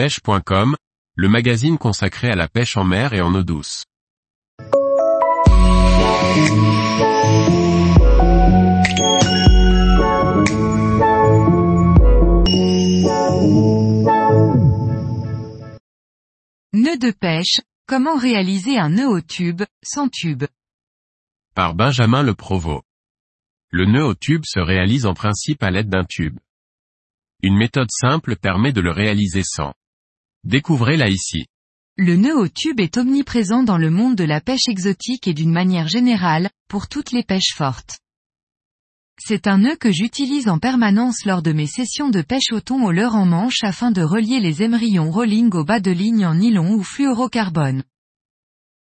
pêche.com, le magazine consacré à la pêche en mer et en eau douce. Nœud de pêche, comment réaliser un nœud au tube, sans tube? Par Benjamin Le Provost. Le nœud au tube se réalise en principe à l'aide d'un tube. Une méthode simple permet de le réaliser sans. Découvrez-la ici. Le nœud au tube est omniprésent dans le monde de la pêche exotique et d'une manière générale, pour toutes les pêches fortes. C'est un nœud que j'utilise en permanence lors de mes sessions de pêche au thon au leurre en manche afin de relier les émerillons rolling au bas de ligne en nylon ou fluorocarbone.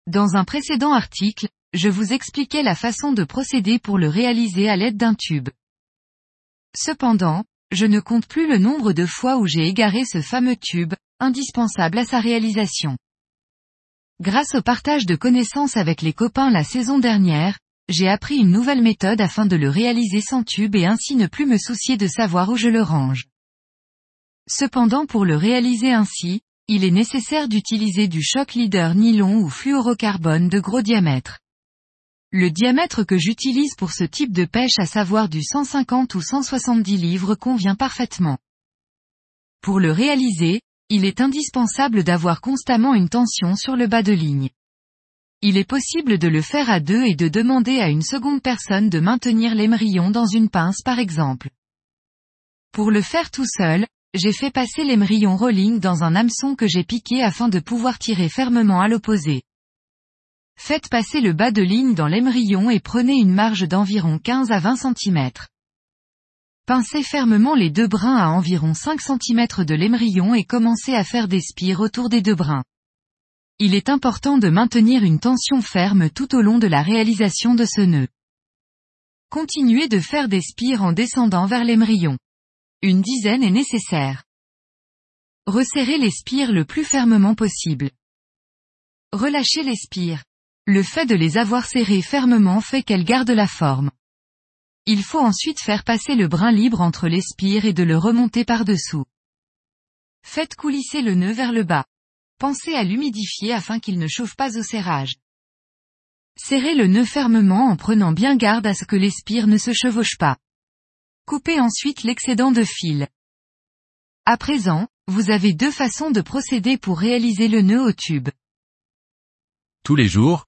Dans un précédent article, je vous expliquais la façon de procéder pour le réaliser à l'aide d'un tube. Cependant, je ne compte plus le nombre de fois où j'ai égaré ce fameux tube, indispensable à sa réalisation. Grâce au partage de connaissances avec les copains la saison dernière, j'ai appris une nouvelle méthode afin de le réaliser sans tube et ainsi ne plus me soucier de savoir où je le range. Cependant pour le réaliser ainsi, il est nécessaire d'utiliser du choc leader nylon ou fluorocarbone de gros diamètre. Le diamètre que j'utilise pour ce type de pêche à savoir du 150 ou 170 livres convient parfaitement. Pour le réaliser, il est indispensable d'avoir constamment une tension sur le bas de ligne. Il est possible de le faire à deux et de demander à une seconde personne de maintenir l'émerillon dans une pince par exemple. Pour le faire tout seul, j'ai fait passer l'émerillon rolling dans un hameçon que j'ai piqué afin de pouvoir tirer fermement à l'opposé. Faites passer le bas de ligne dans l'émerillon et prenez une marge d'environ 15 à 20 cm. Pincez fermement les deux brins à environ 5 cm de l'émerillon et commencez à faire des spires autour des deux brins. Il est important de maintenir une tension ferme tout au long de la réalisation de ce nœud. Continuez de faire des spires en descendant vers l'émerillon. Une dizaine est nécessaire. Resserrez les spires le plus fermement possible. Relâchez les spires. Le fait de les avoir serrées fermement fait qu'elles gardent la forme. Il faut ensuite faire passer le brin libre entre les spires et de le remonter par-dessous. Faites coulisser le nœud vers le bas. Pensez à l'humidifier afin qu'il ne chauffe pas au serrage. Serrez le nœud fermement en prenant bien garde à ce que les spires ne se chevauchent pas. Coupez ensuite l'excédent de fil. À présent, vous avez deux façons de procéder pour réaliser le nœud au tube. Tous les jours,